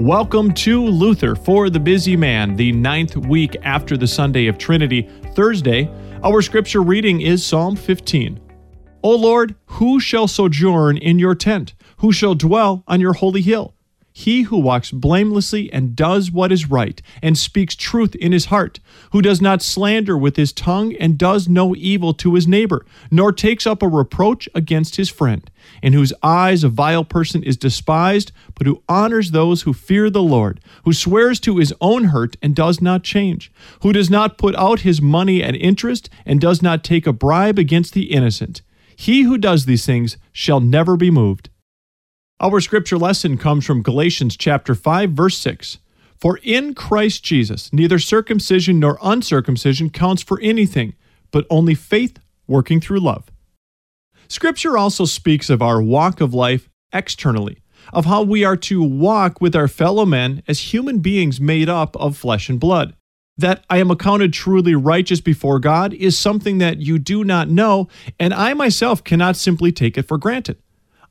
Welcome to Luther for the Busy Man, the ninth week after the Sunday of Trinity, Thursday. Our scripture reading is Psalm 15. O Lord, who shall sojourn in your tent? Who shall dwell on your holy hill? He who walks blamelessly and does what is right, and speaks truth in his heart, who does not slander with his tongue, and does no evil to his neighbor, nor takes up a reproach against his friend, in whose eyes a vile person is despised, but who honors those who fear the Lord, who swears to his own hurt and does not change, who does not put out his money at interest, and does not take a bribe against the innocent. He who does these things shall never be moved. Our scripture lesson comes from Galatians chapter 5 verse 6. For in Christ Jesus neither circumcision nor uncircumcision counts for anything, but only faith working through love. Scripture also speaks of our walk of life externally, of how we are to walk with our fellow men as human beings made up of flesh and blood. That I am accounted truly righteous before God is something that you do not know, and I myself cannot simply take it for granted.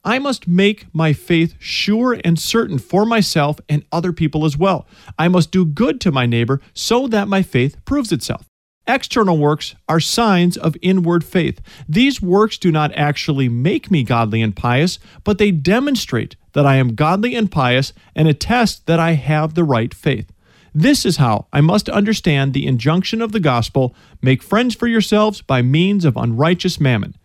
I must make my faith sure and certain for myself and other people as well. I must do good to my neighbor so that my faith proves itself. External works are signs of inward faith. These works do not actually make me godly and pious, but they demonstrate that I am godly and pious and attest that I have the right faith. This is how I must understand the injunction of the gospel make friends for yourselves by means of unrighteous mammon.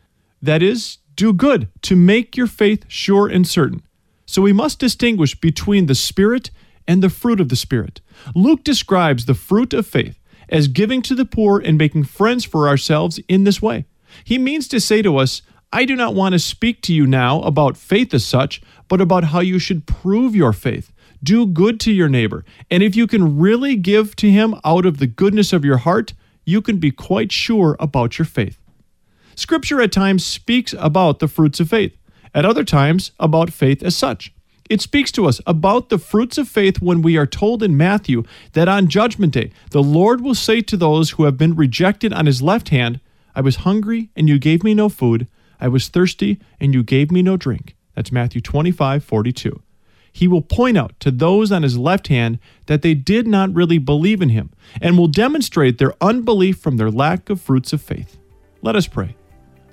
That is, do good to make your faith sure and certain. So we must distinguish between the Spirit and the fruit of the Spirit. Luke describes the fruit of faith as giving to the poor and making friends for ourselves in this way. He means to say to us, I do not want to speak to you now about faith as such, but about how you should prove your faith. Do good to your neighbor, and if you can really give to him out of the goodness of your heart, you can be quite sure about your faith. Scripture at times speaks about the fruits of faith, at other times about faith as such. It speaks to us about the fruits of faith when we are told in Matthew that on Judgment Day, the Lord will say to those who have been rejected on his left hand, I was hungry, and you gave me no food. I was thirsty, and you gave me no drink. That's Matthew 25, 42. He will point out to those on his left hand that they did not really believe in him, and will demonstrate their unbelief from their lack of fruits of faith. Let us pray.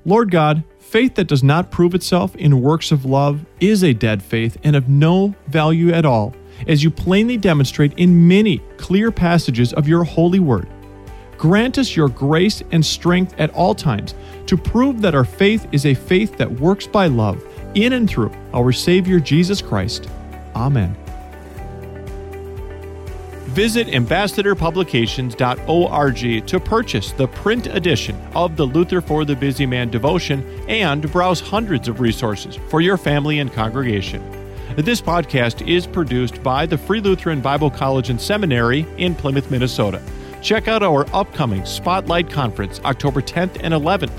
Lord God, faith that does not prove itself in works of love is a dead faith and of no value at all, as you plainly demonstrate in many clear passages of your holy word. Grant us your grace and strength at all times to prove that our faith is a faith that works by love in and through our Savior Jesus Christ. Amen. Visit ambassadorpublications.org to purchase the print edition of the Luther for the Busy Man devotion and browse hundreds of resources for your family and congregation. This podcast is produced by the Free Lutheran Bible College and Seminary in Plymouth, Minnesota. Check out our upcoming Spotlight Conference, October 10th and 11th.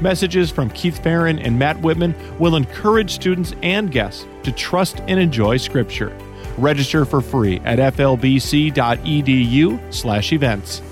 Messages from Keith Farron and Matt Whitman will encourage students and guests to trust and enjoy Scripture. Register for free at flbc.edu/events.